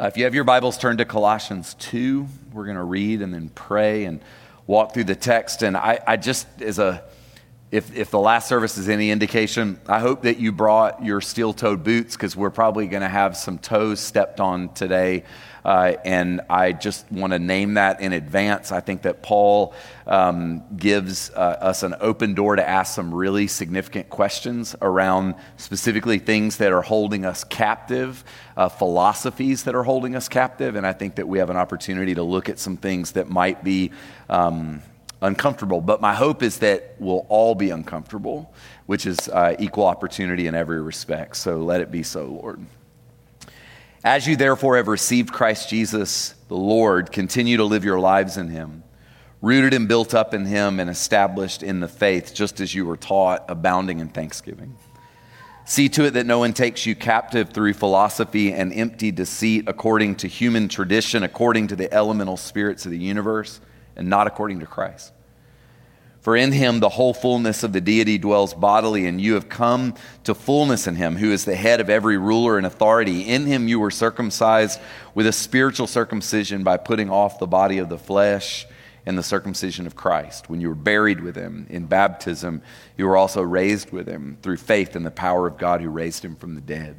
Uh, if you have your Bibles, turn to Colossians 2. We're going to read and then pray and walk through the text. And I, I just, as a, if, if the last service is any indication, I hope that you brought your steel toed boots because we're probably going to have some toes stepped on today uh, and I just want to name that in advance. I think that Paul um, gives uh, us an open door to ask some really significant questions around specifically things that are holding us captive, uh, philosophies that are holding us captive. And I think that we have an opportunity to look at some things that might be. Um, uncomfortable. But my hope is that we'll all be uncomfortable, which is uh, equal opportunity in every respect. So let it be so, Lord. As you therefore have received Christ Jesus the Lord, continue to live your lives in him, rooted and built up in him and established in the faith, just as you were taught, abounding in thanksgiving. See to it that no one takes you captive through philosophy and empty deceit, according to human tradition, according to the elemental spirits of the universe, and not according to Christ. For in him the whole fullness of the deity dwells bodily, and you have come to fullness in him, who is the head of every ruler and authority. In him you were circumcised with a spiritual circumcision by putting off the body of the flesh and the circumcision of Christ. When you were buried with him in baptism, you were also raised with him through faith in the power of God who raised him from the dead.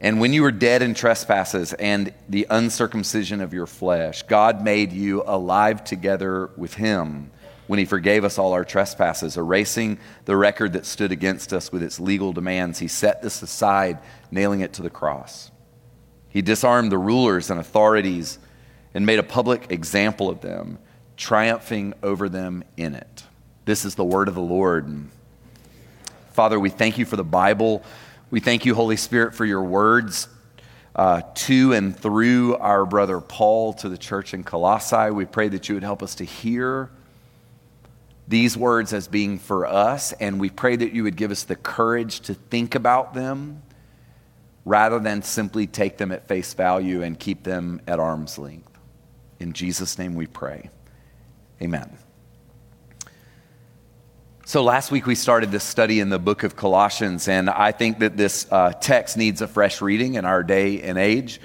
And when you were dead in trespasses and the uncircumcision of your flesh, God made you alive together with him when he forgave us all our trespasses, erasing the record that stood against us with its legal demands. He set this aside, nailing it to the cross. He disarmed the rulers and authorities and made a public example of them, triumphing over them in it. This is the word of the Lord. Father, we thank you for the Bible. We thank you, Holy Spirit, for your words. Uh, to and through our brother Paul to the church in Colossae. We pray that you would help us to hear these words as being for us, and we pray that you would give us the courage to think about them rather than simply take them at face value and keep them at arm's length. In Jesus' name we pray. Amen. So, last week we started this study in the book of Colossians, and I think that this uh, text needs a fresh reading in our day and age.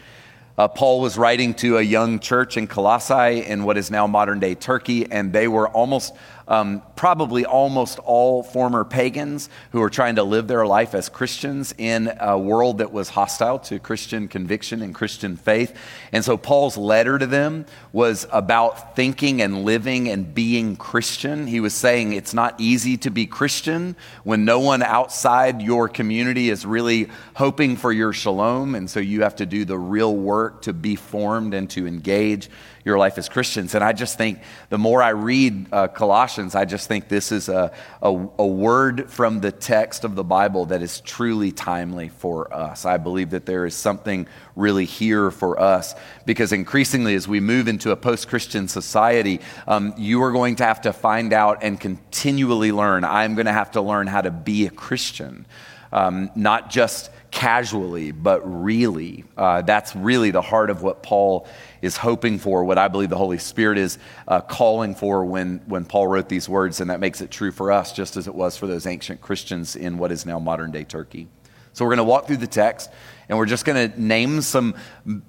Uh, Paul was writing to a young church in Colossae in what is now modern day Turkey, and they were almost um, probably almost all former pagans who were trying to live their life as Christians in a world that was hostile to Christian conviction and Christian faith. And so Paul's letter to them was about thinking and living and being Christian. He was saying it's not easy to be Christian when no one outside your community is really hoping for your shalom. And so you have to do the real work to be formed and to engage your life as Christians. And I just think the more I read uh, Colossians, I just think this is a, a, a, word from the text of the Bible that is truly timely for us. I believe that there is something really here for us because increasingly, as we move into a post Christian society, um, you are going to have to find out and continually learn. I'm going to have to learn how to be a Christian, um, not just casually, but really. Uh, that's really the heart of what Paul is hoping for, what I believe the Holy Spirit is uh, calling for when, when Paul wrote these words, and that makes it true for us just as it was for those ancient Christians in what is now modern day Turkey. So we're going to walk through the text and we're just going to name some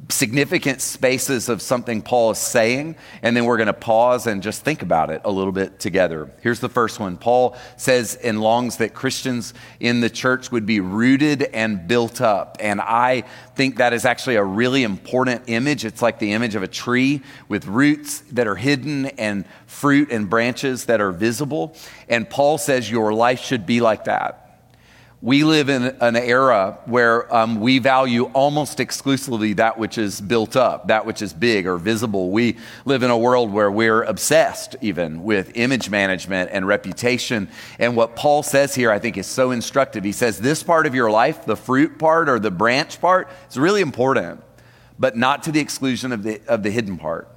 significant spaces of something Paul is saying, and then we're going to pause and just think about it a little bit together. Here's the first one Paul says and longs that Christians in the church would be rooted and built up. And I think that is actually a really important image. It's like the image of a tree with roots that are hidden and fruit and branches that are visible. And Paul says your life should be like that we live in an era where um, we value almost exclusively that which is built up, that which is big or visible. We live in a world where we're obsessed even with image management and reputation. And what Paul says here, I think, is so instructive. He says, This part of your life, the fruit part or the branch part, is really important, but not to the exclusion of the, of the hidden part.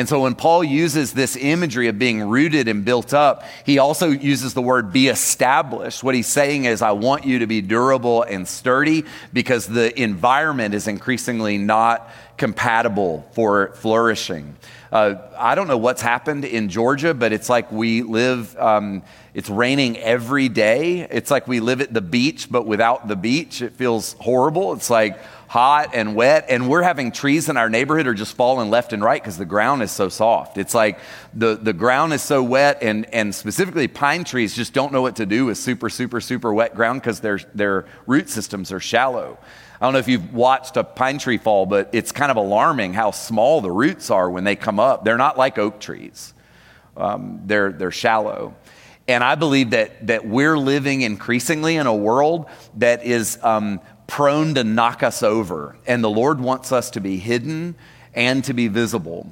And so when Paul uses this imagery of being rooted and built up, he also uses the word be established. What he's saying is, I want you to be durable and sturdy because the environment is increasingly not compatible for flourishing. Uh, I don't know what's happened in Georgia, but it's like we live um, It's raining every day. It's like we live at the beach, but without the beach. It feels horrible. It's like hot and wet. And we're having trees in our neighborhood are just falling left and right because the ground is so soft. It's like the, the ground is so wet, and, and specifically pine trees just don't know what to do with super, super, super wet ground because their, their root systems are shallow. I don't know if you've watched a pine tree fall, but it's kind of alarming how small the roots are when they come up. They're not like oak trees, um, they're, they're shallow. And I believe that, that we're living increasingly in a world that is um, prone to knock us over. And the Lord wants us to be hidden and to be visible.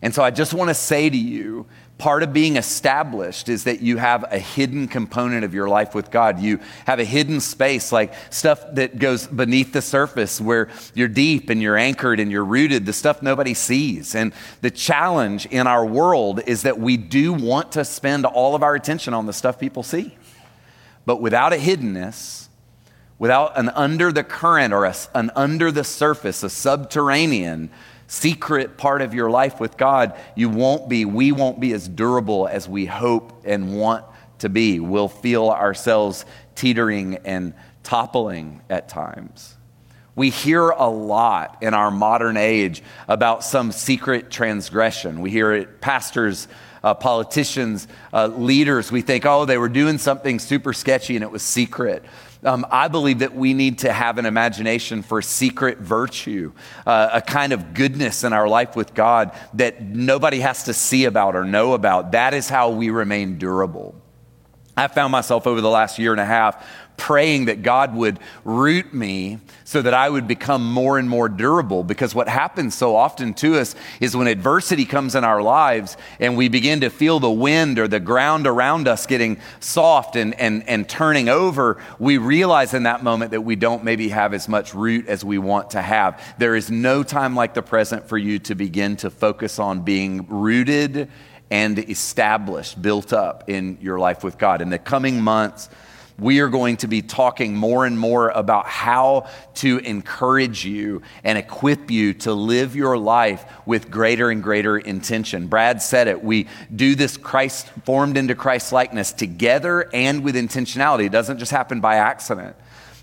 And so I just want to say to you part of being established is that you have a hidden component of your life with God. You have a hidden space, like stuff that goes beneath the surface where you're deep and you're anchored and you're rooted, the stuff nobody sees. And the challenge in our world is that we do want to spend all of our attention on the stuff people see. But without a hiddenness, without an under the current or a, an under the surface, a subterranean, secret part of your life with God, you won't be, we won't be as durable as we hope and want to be. We'll feel ourselves teetering and toppling at times. We hear a lot in our modern age about some secret transgression. We hear it, pastors, uh, politicians, uh, leaders. We think, oh, they were doing something super sketchy and it was secret. Um, I believe that we need to have an imagination for secret virtue, uh, a kind of goodness in our life with God that nobody has to see about or know about. That is how we remain durable. I found myself over the last year and a half praying that God would root me so that I would become more and more durable. Because what happens so often to us is when adversity comes in our lives and we begin to feel the wind or the ground around us getting soft and, and, and turning over, we realize in that moment that we don't maybe have as much root as we want to have. There is no time like the present for you to begin to focus on being rooted and established, built up in your life with God. In the coming months, we are going to be talking more and more about how to encourage you and equip you to live your life with greater and greater intention. Brad said it. We do this Christ formed into Christ likeness together and with intentionality. It doesn't just happen by accident.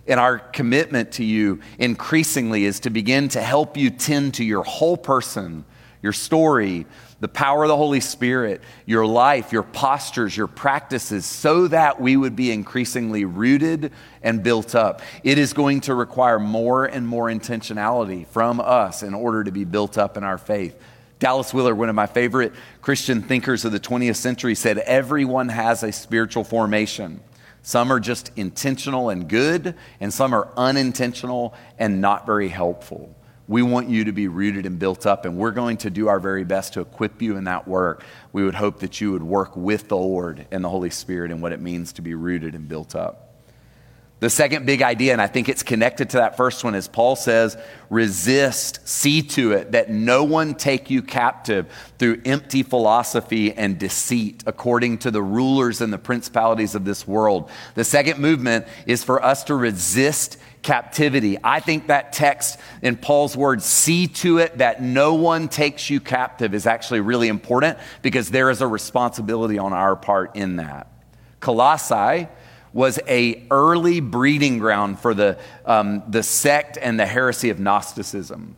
And our commitment to you increasingly is to begin to help you tend to your whole person, your story, the power of the Holy Spirit, your life, your postures, your practices, so that we would be increasingly rooted and built up. It is going to require more and more intentionality from us in order to be built up in our faith. Dallas Willard, one of my favorite Christian thinkers of the 20th century, said, Everyone has a spiritual formation. Some are just intentional and good, and some are unintentional and not very helpful. We want you to be rooted and built up, and we're going to do our very best to equip you in that work. We would hope that you would work with the Lord and the Holy Spirit and what it means to be rooted and built up. The second big idea, and I think it's connected to that first one, is Paul says, resist, see to it that no one take you captive through empty philosophy and deceit, according to the rulers and the principalities of this world. The second movement is for us to resist captivity. I think that text in Paul's words, see to it that no one takes you captive, is actually really important because there is a responsibility on our part in that. Colossae was a early breeding ground for the, um, the sect and the heresy of Gnosticism.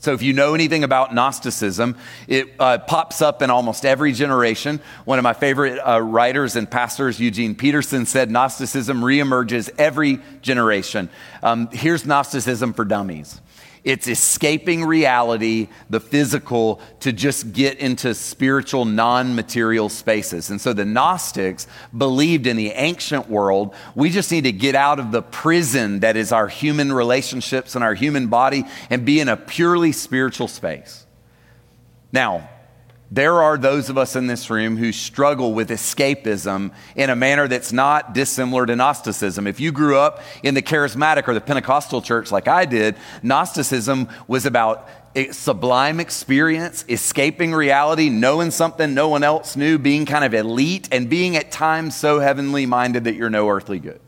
So, if you know anything about Gnosticism, it uh, pops up in almost every generation. One of my favorite uh, writers and pastors, Eugene Peterson, said Gnosticism reemerges every generation. Um, here's Gnosticism for dummies. It's escaping reality, the physical, to just get into spiritual, non material spaces. And so the Gnostics believed in the ancient world, we just need to get out of the prison that is our human relationships and our human body and be in a purely spiritual space. Now, there are those of us in this room who struggle with escapism in a manner that's not dissimilar to Gnosticism. If you grew up in the charismatic or the Pentecostal church like I did, Gnosticism was about sublime experience, escaping reality, knowing something no one else knew, being kind of elite, and being at times so heavenly minded that you're no earthly good.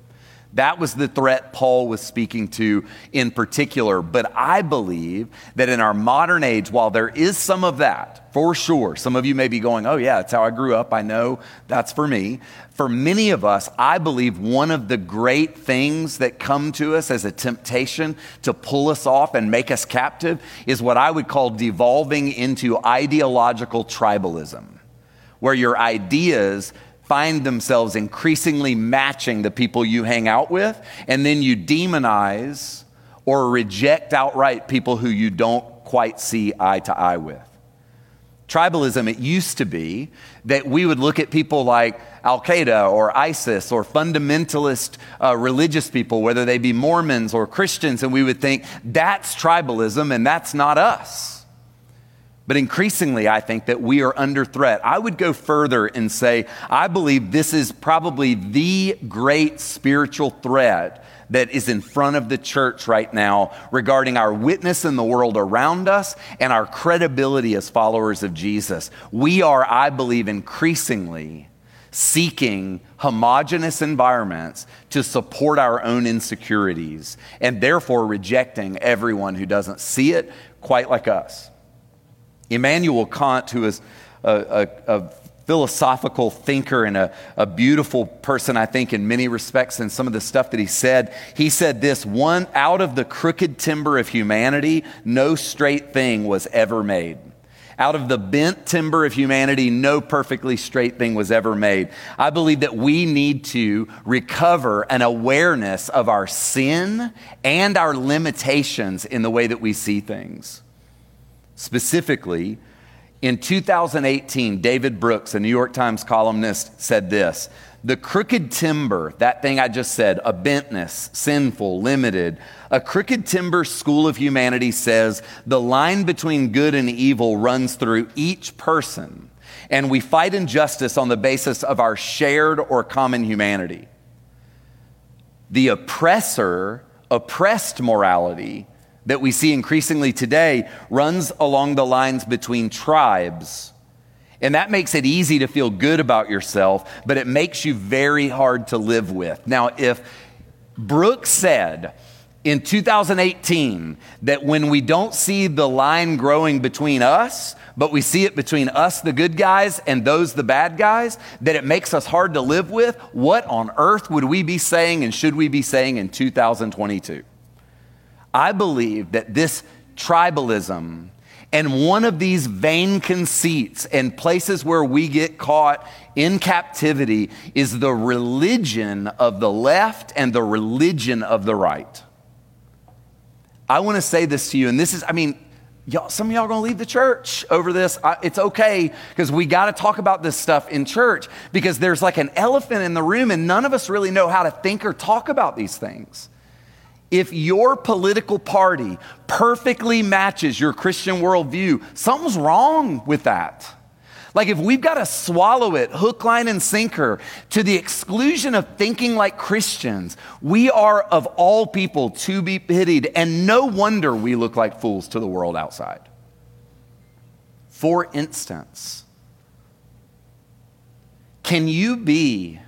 That was the threat Paul was speaking to in particular. But I believe that in our modern age, while there is some of that, for sure, some of you may be going, oh, yeah, that's how I grew up. I know that's for me. For many of us, I believe one of the great things that come to us as a temptation to pull us off and make us captive is what I would call devolving into ideological tribalism, where your ideas find themselves increasingly matching the people you hang out with, and then you demonize or reject outright people who you don't quite see eye to eye with. Tribalism, it used to be that we would look at people like Al Qaeda or ISIS or fundamentalist uh, religious people, whether they be Mormons or Christians, and we would think that's tribalism and that's not us. But increasingly, I think that we are under threat. I would go further and say, I believe this is probably the great spiritual threat that is in front of the church right now regarding our witness in the world around us and our credibility as followers of Jesus. We are, I believe, increasingly seeking homogenous environments to support our own insecurities and therefore rejecting everyone who doesn't see it quite like us. Immanuel Kant, who is a, a, a philosophical thinker and a, a, beautiful person, I think, in many respects, and some of the stuff that he said. He said this one out of the crooked timber of humanity, no straight thing was ever made. Out of the bent timber of humanity, no perfectly straight thing was ever made. I believe that we need to recover an awareness of our sin and our limitations in the way that we see things. Specifically, in 2018, David Brooks, a New York Times columnist, said this The crooked timber, that thing I just said, a bentness, sinful, limited, a crooked timber school of humanity says the line between good and evil runs through each person, and we fight injustice on the basis of our shared or common humanity. The oppressor oppressed morality that we see increasingly today runs along the lines between tribes. And that makes it easy to feel good about yourself, but it makes you very hard to live with. Now, if Brooks said in 2018 that when we don't see the line growing between us, but we see it between us, the good guys, and those, the bad guys, that it makes us hard to live with, what on earth would we be saying and should we be saying in 2022? I believe that this tribalism and one of these vain conceits and places where we get caught in captivity is the religion of the left and the religion of the right. I want to say this to you, and this is, I mean, y'all, some of y'all are going to leave the church over this. I, it's okay because we got to talk about this stuff in church because there's like an elephant in the room, and none of us really know how to think or talk about these things if your political party perfectly matches your Christian worldview, something's wrong with that. Like, if we've got to swallow it hook, line, and sinker to the exclusion of thinking like Christians, we are of all people to be pitied, and no wonder we look like fools to the world outside. For instance, can you be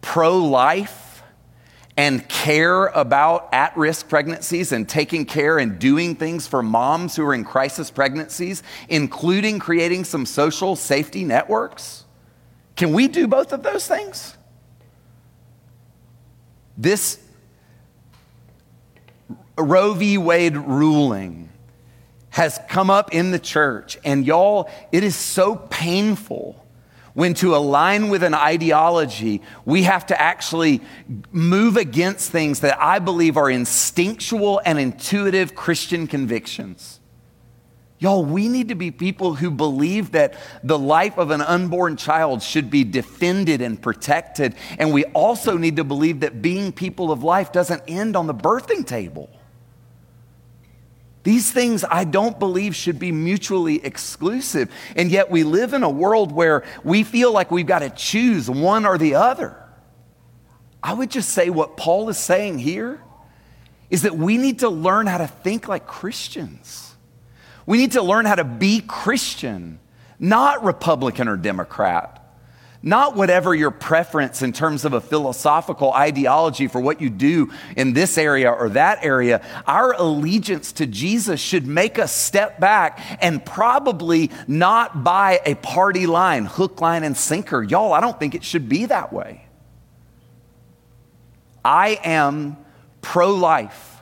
pro life and care about at risk pregnancies and taking care and doing things for moms who are in crisis pregnancies, including creating some social safety networks? Can we do both of those things? This Roe v. Wade ruling has come up in the church, and y'all, it is so painful when to align with an ideology, we have to actually move against things that I believe are instinctual and intuitive Christian convictions. Y'all, we need to be people who believe that the life of an unborn child should be defended and protected. And we also need to believe that being people of life doesn't end on the birthing table. These things I don't believe should be mutually exclusive. And yet we live in a world where we feel like we've got to choose one or the other. I would just say what Paul is saying here is that we need to learn how to think like Christians. We need to learn how to be Christian, not Republican or Democrat, not whatever your preference in terms of a philosophical ideology for what you do in this area or that area. Our allegiance to Jesus should make us step back and probably not buy a party line, hook, line, and sinker. Y'all, I don't think it should be that way. I am pro life.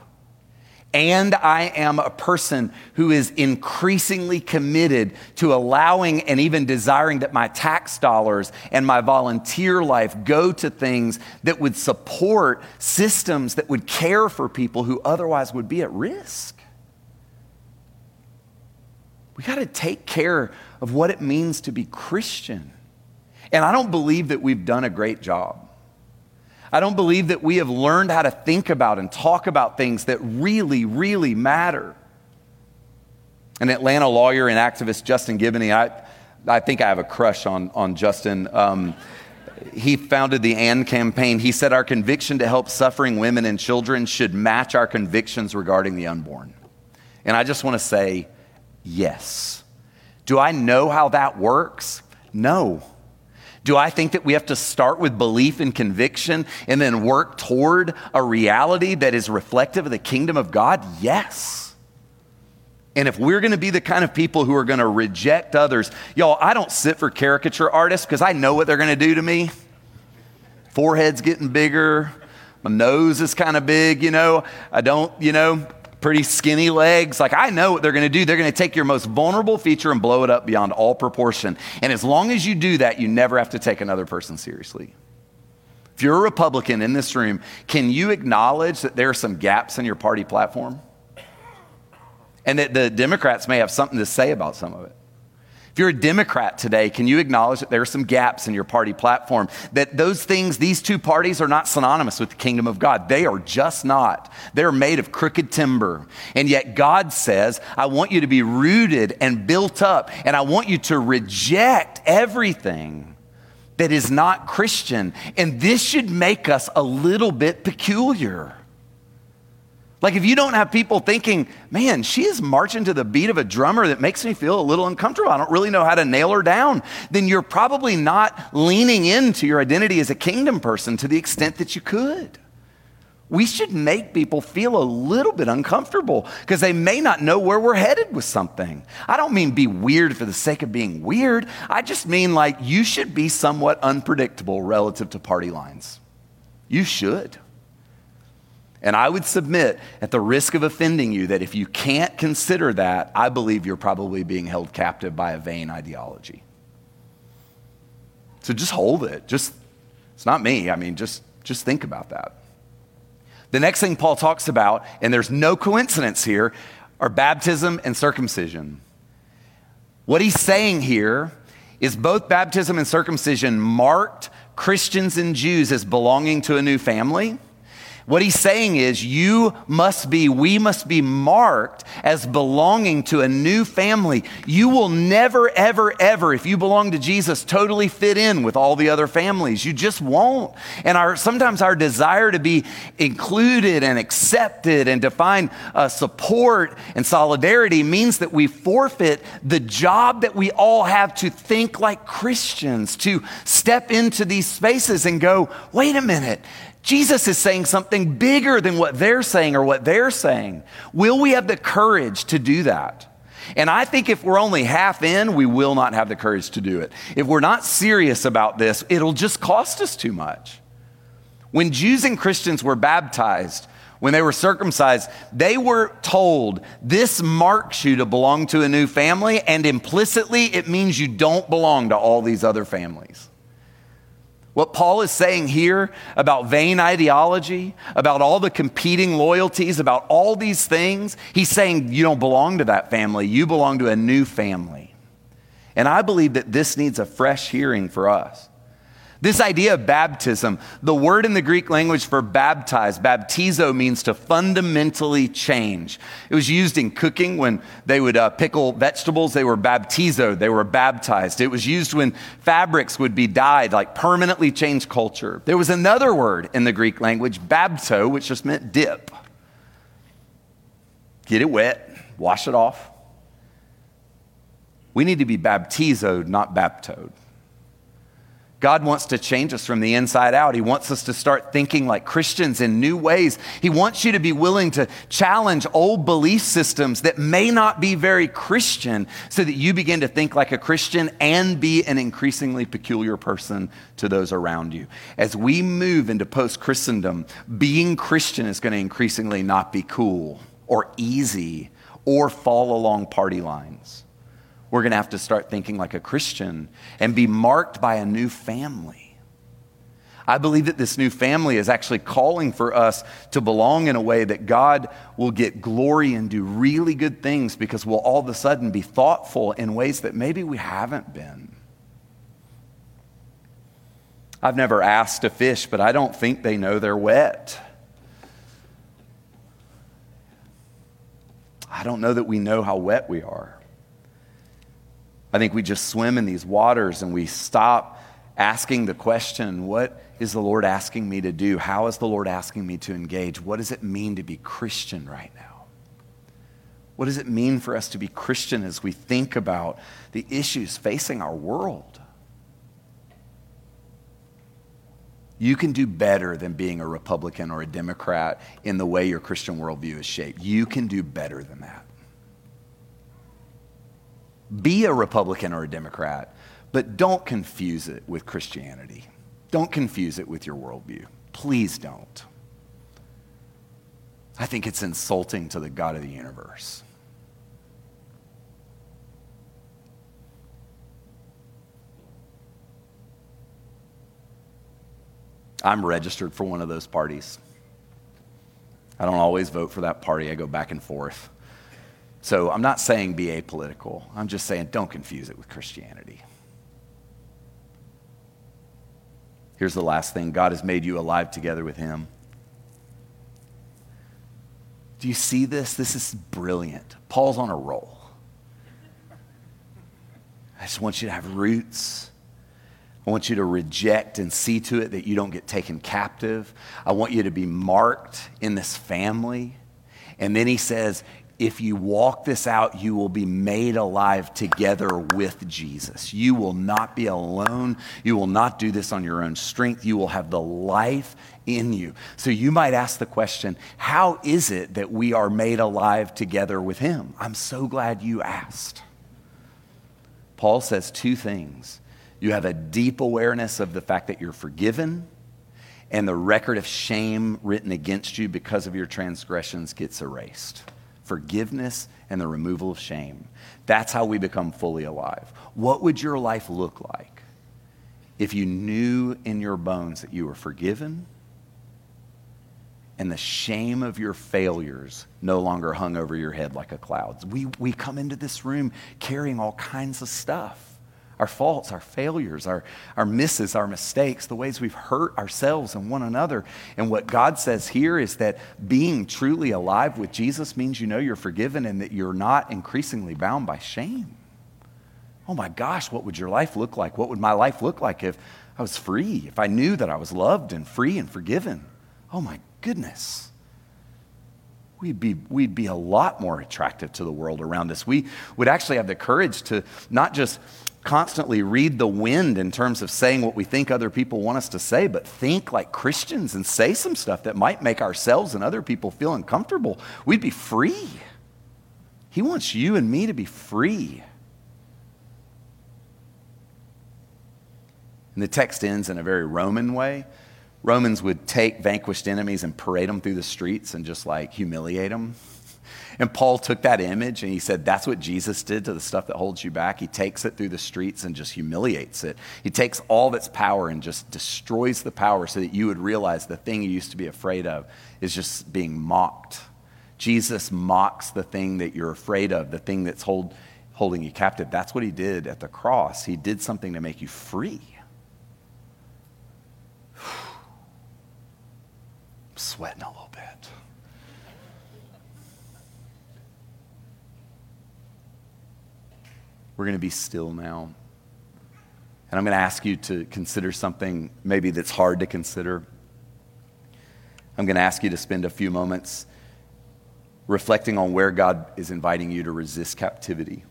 And I am a person who is increasingly committed to allowing and even desiring that my tax dollars and my volunteer life go to things that would support systems that would care for people who otherwise would be at risk. We got to take care of what it means to be Christian. And I don't believe that we've done a great job. I don't believe that we have learned how to think about and talk about things that really, really matter. An Atlanta lawyer and activist, Justin Giboney, I, I think I have a crush on, on Justin. Um, he founded the AND campaign. He said, Our conviction to help suffering women and children should match our convictions regarding the unborn. And I just want to say, yes. Do I know how that works? No. Do I think that we have to start with belief and conviction and then work toward a reality that is reflective of the kingdom of God? Yes. And if we're going to be the kind of people who are going to reject others, y'all, I don't sit for caricature artists because I know what they're going to do to me. Forehead's getting bigger. My nose is kind of big, you know. I don't, you know, pretty skinny legs. Like, I know what they're going to do. They're going to take your most vulnerable feature and blow it up beyond all proportion. And as long as you do that, you never have to take another person seriously. If you're a Republican in this room, can you acknowledge that there are some gaps in your party platform? And that the Democrats may have something to say about some of it. If you're a Democrat today, can you acknowledge that there are some gaps in your party platform? That those things, these two parties are not synonymous with the kingdom of God. They are just not. They're made of crooked timber. And yet God says, I want you to be rooted and built up, and I want you to reject everything that is not Christian. And this should make us a little bit peculiar. Like, if you don't have people thinking, man, she is marching to the beat of a drummer that makes me feel a little uncomfortable, I don't really know how to nail her down, then you're probably not leaning into your identity as a kingdom person to the extent that you could. We should make people feel a little bit uncomfortable because they may not know where we're headed with something. I don't mean be weird for the sake of being weird. I just mean like you should be somewhat unpredictable relative to party lines. You should. And I would submit, at the risk of offending you, that if you can't consider that, I believe you're probably being held captive by a vain ideology. So just hold it. Just, it's not me. I mean, just, just think about that. The next thing Paul talks about, and there's no coincidence here, are baptism and circumcision. What he's saying here is both baptism and circumcision marked Christians and Jews as belonging to a new family what he's saying is, you must be, we must be marked as belonging to a new family. You will never, ever, ever, if you belong to Jesus, totally fit in with all the other families. You just won't. And our, sometimes our desire to be included and accepted and to find uh, support and solidarity means that we forfeit the job that we all have to think like Christians, to step into these spaces and go, wait a minute. Jesus is saying something bigger than what they're saying or what they're saying. Will we have the courage to do that? And I think if we're only half in, we will not have the courage to do it. If we're not serious about this, it'll just cost us too much. When Jews and Christians were baptized, when they were circumcised, they were told this marks you to belong to a new family, and implicitly, it means you don't belong to all these other families. What Paul is saying here about vain ideology, about all the competing loyalties, about all these things, he's saying you don't belong to that family. You belong to a new family. And I believe that this needs a fresh hearing for us. This idea of baptism, the word in the Greek language for baptize, baptizo, means to fundamentally change. It was used in cooking when they would uh, pickle vegetables, they were baptizo, they were baptized. It was used when fabrics would be dyed, like permanently change culture. There was another word in the Greek language, bapto, which just meant dip. Get it wet, wash it off. We need to be baptizoed, not baptoed. God wants to change us from the inside out. He wants us to start thinking like Christians in new ways. He wants you to be willing to challenge old belief systems that may not be very Christian so that you begin to think like a Christian and be an increasingly peculiar person to those around you. As we move into post Christendom, being Christian is going to increasingly not be cool or easy or fall along party lines. We're going to have to start thinking like a Christian and be marked by a new family. I believe that this new family is actually calling for us to belong in a way that God will get glory and do really good things because we'll all of a sudden be thoughtful in ways that maybe we haven't been. I've never asked a fish, but I don't think they know they're wet. I don't know that we know how wet we are. I think we just swim in these waters and we stop asking the question what is the Lord asking me to do? How is the Lord asking me to engage? What does it mean to be Christian right now? What does it mean for us to be Christian as we think about the issues facing our world? You can do better than being a Republican or a Democrat in the way your Christian worldview is shaped. You can do better than that. Be a Republican or a Democrat, but don't confuse it with Christianity. Don't confuse it with your worldview. Please don't. I think it's insulting to the God of the universe. I'm registered for one of those parties. I don't always vote for that party, I go back and forth. So I'm not saying be apolitical. I'm just saying don't confuse it with Christianity. Here's the last thing God has made you alive together with Him. Do you see this? This is brilliant. Paul's on a roll. I just want you to have roots. I want you to reject and see to it that you don't get taken captive. I want you to be marked in this family. And then he says, if you walk this out, you will be made alive together with Jesus. You will not be alone. You will not do this on your own strength. You will have the life in you. So you might ask the question how is it that we are made alive together with Him? I'm so glad you asked. Paul says two things you have a deep awareness of the fact that you're forgiven. And the record of shame written against you because of your transgressions gets erased forgiveness, and the removal of shame. That's how we become fully alive. What would your life look like if you knew in your bones that you were forgiven and the shame of your failures no longer hung over your head like a cloud? We, we come into this room carrying all kinds of stuff our faults, our failures, our, our misses, our mistakes, the ways we've hurt ourselves and one another. And what God says here is that being truly alive with Jesus means you know you're forgiven and that you're not increasingly bound by shame. Oh my gosh, what would your life look like? What would my life look like if I was free, if I knew that I was loved and free and forgiven? Oh my goodness. We'd be, we'd be a lot more attractive to the world around us. We would actually have the courage to not just constantly read the wind in terms of saying what we think other people want us to say, but think like Christians and say some stuff that might make ourselves and other people feel uncomfortable. We'd be free. He wants you and me to be free. And the text ends in a very Roman way. Romans would take vanquished enemies and parade them through the streets and just like humiliate them. And Paul took that image and he said, That's what Jesus did to the stuff that holds you back. He takes it through the streets and just humiliates it. He takes all of its power and just destroys the power so that you would realize the thing you used to be afraid of is just being mocked. Jesus mocks the thing that you're afraid of, the thing that's hold, holding you captive. That's what he did at the cross. He did something to make you free. I'm sweating a little bit. We're going to be still now. And I'm going to ask you to consider something maybe that's hard to consider. I'm going to ask you to spend a few moments reflecting on where God is inviting you to resist captivity.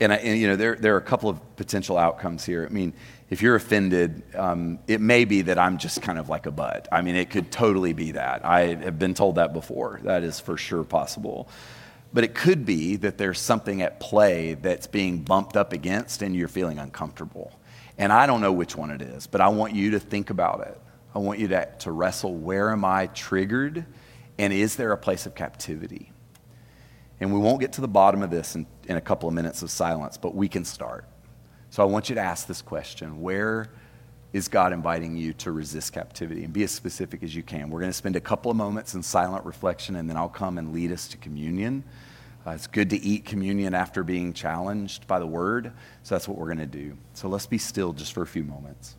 And, I, and, you know, there, there are a couple of potential outcomes here. I mean, if you're offended, um, it may be that I'm just kind of like a butt. I mean, it could totally be that. I have been told that before. That is for sure possible. But it could be that there's something at play that's being bumped up against and you're feeling uncomfortable. And I don't know which one it is, but I want you to think about it. I want you to, to wrestle where am I triggered? And is there a place of captivity? And we won't get to the bottom of this in, in a couple of minutes of silence, but we can start. So I want you to ask this question Where is God inviting you to resist captivity? And be as specific as you can. We're going to spend a couple of moments in silent reflection, and then I'll come and lead us to communion. Uh, it's good to eat communion after being challenged by the word. So that's what we're going to do. So let's be still just for a few moments.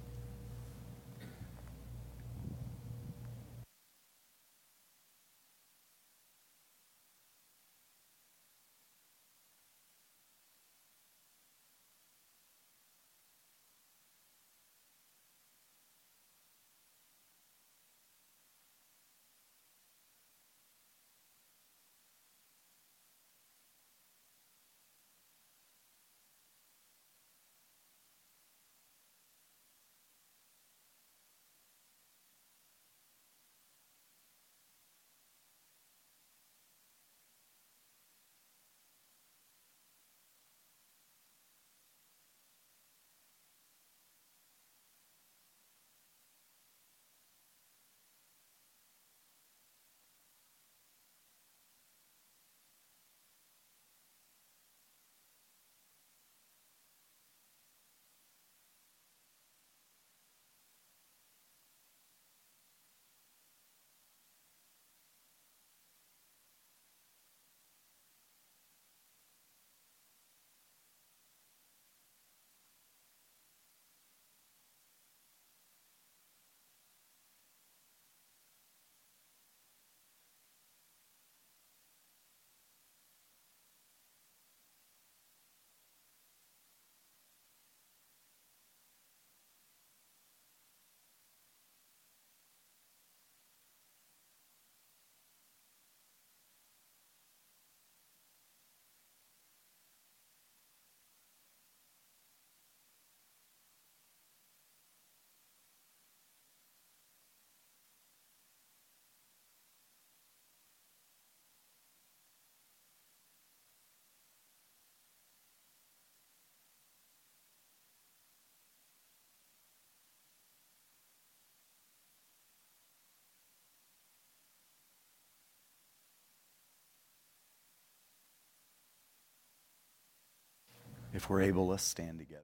If we're able, let's stand together.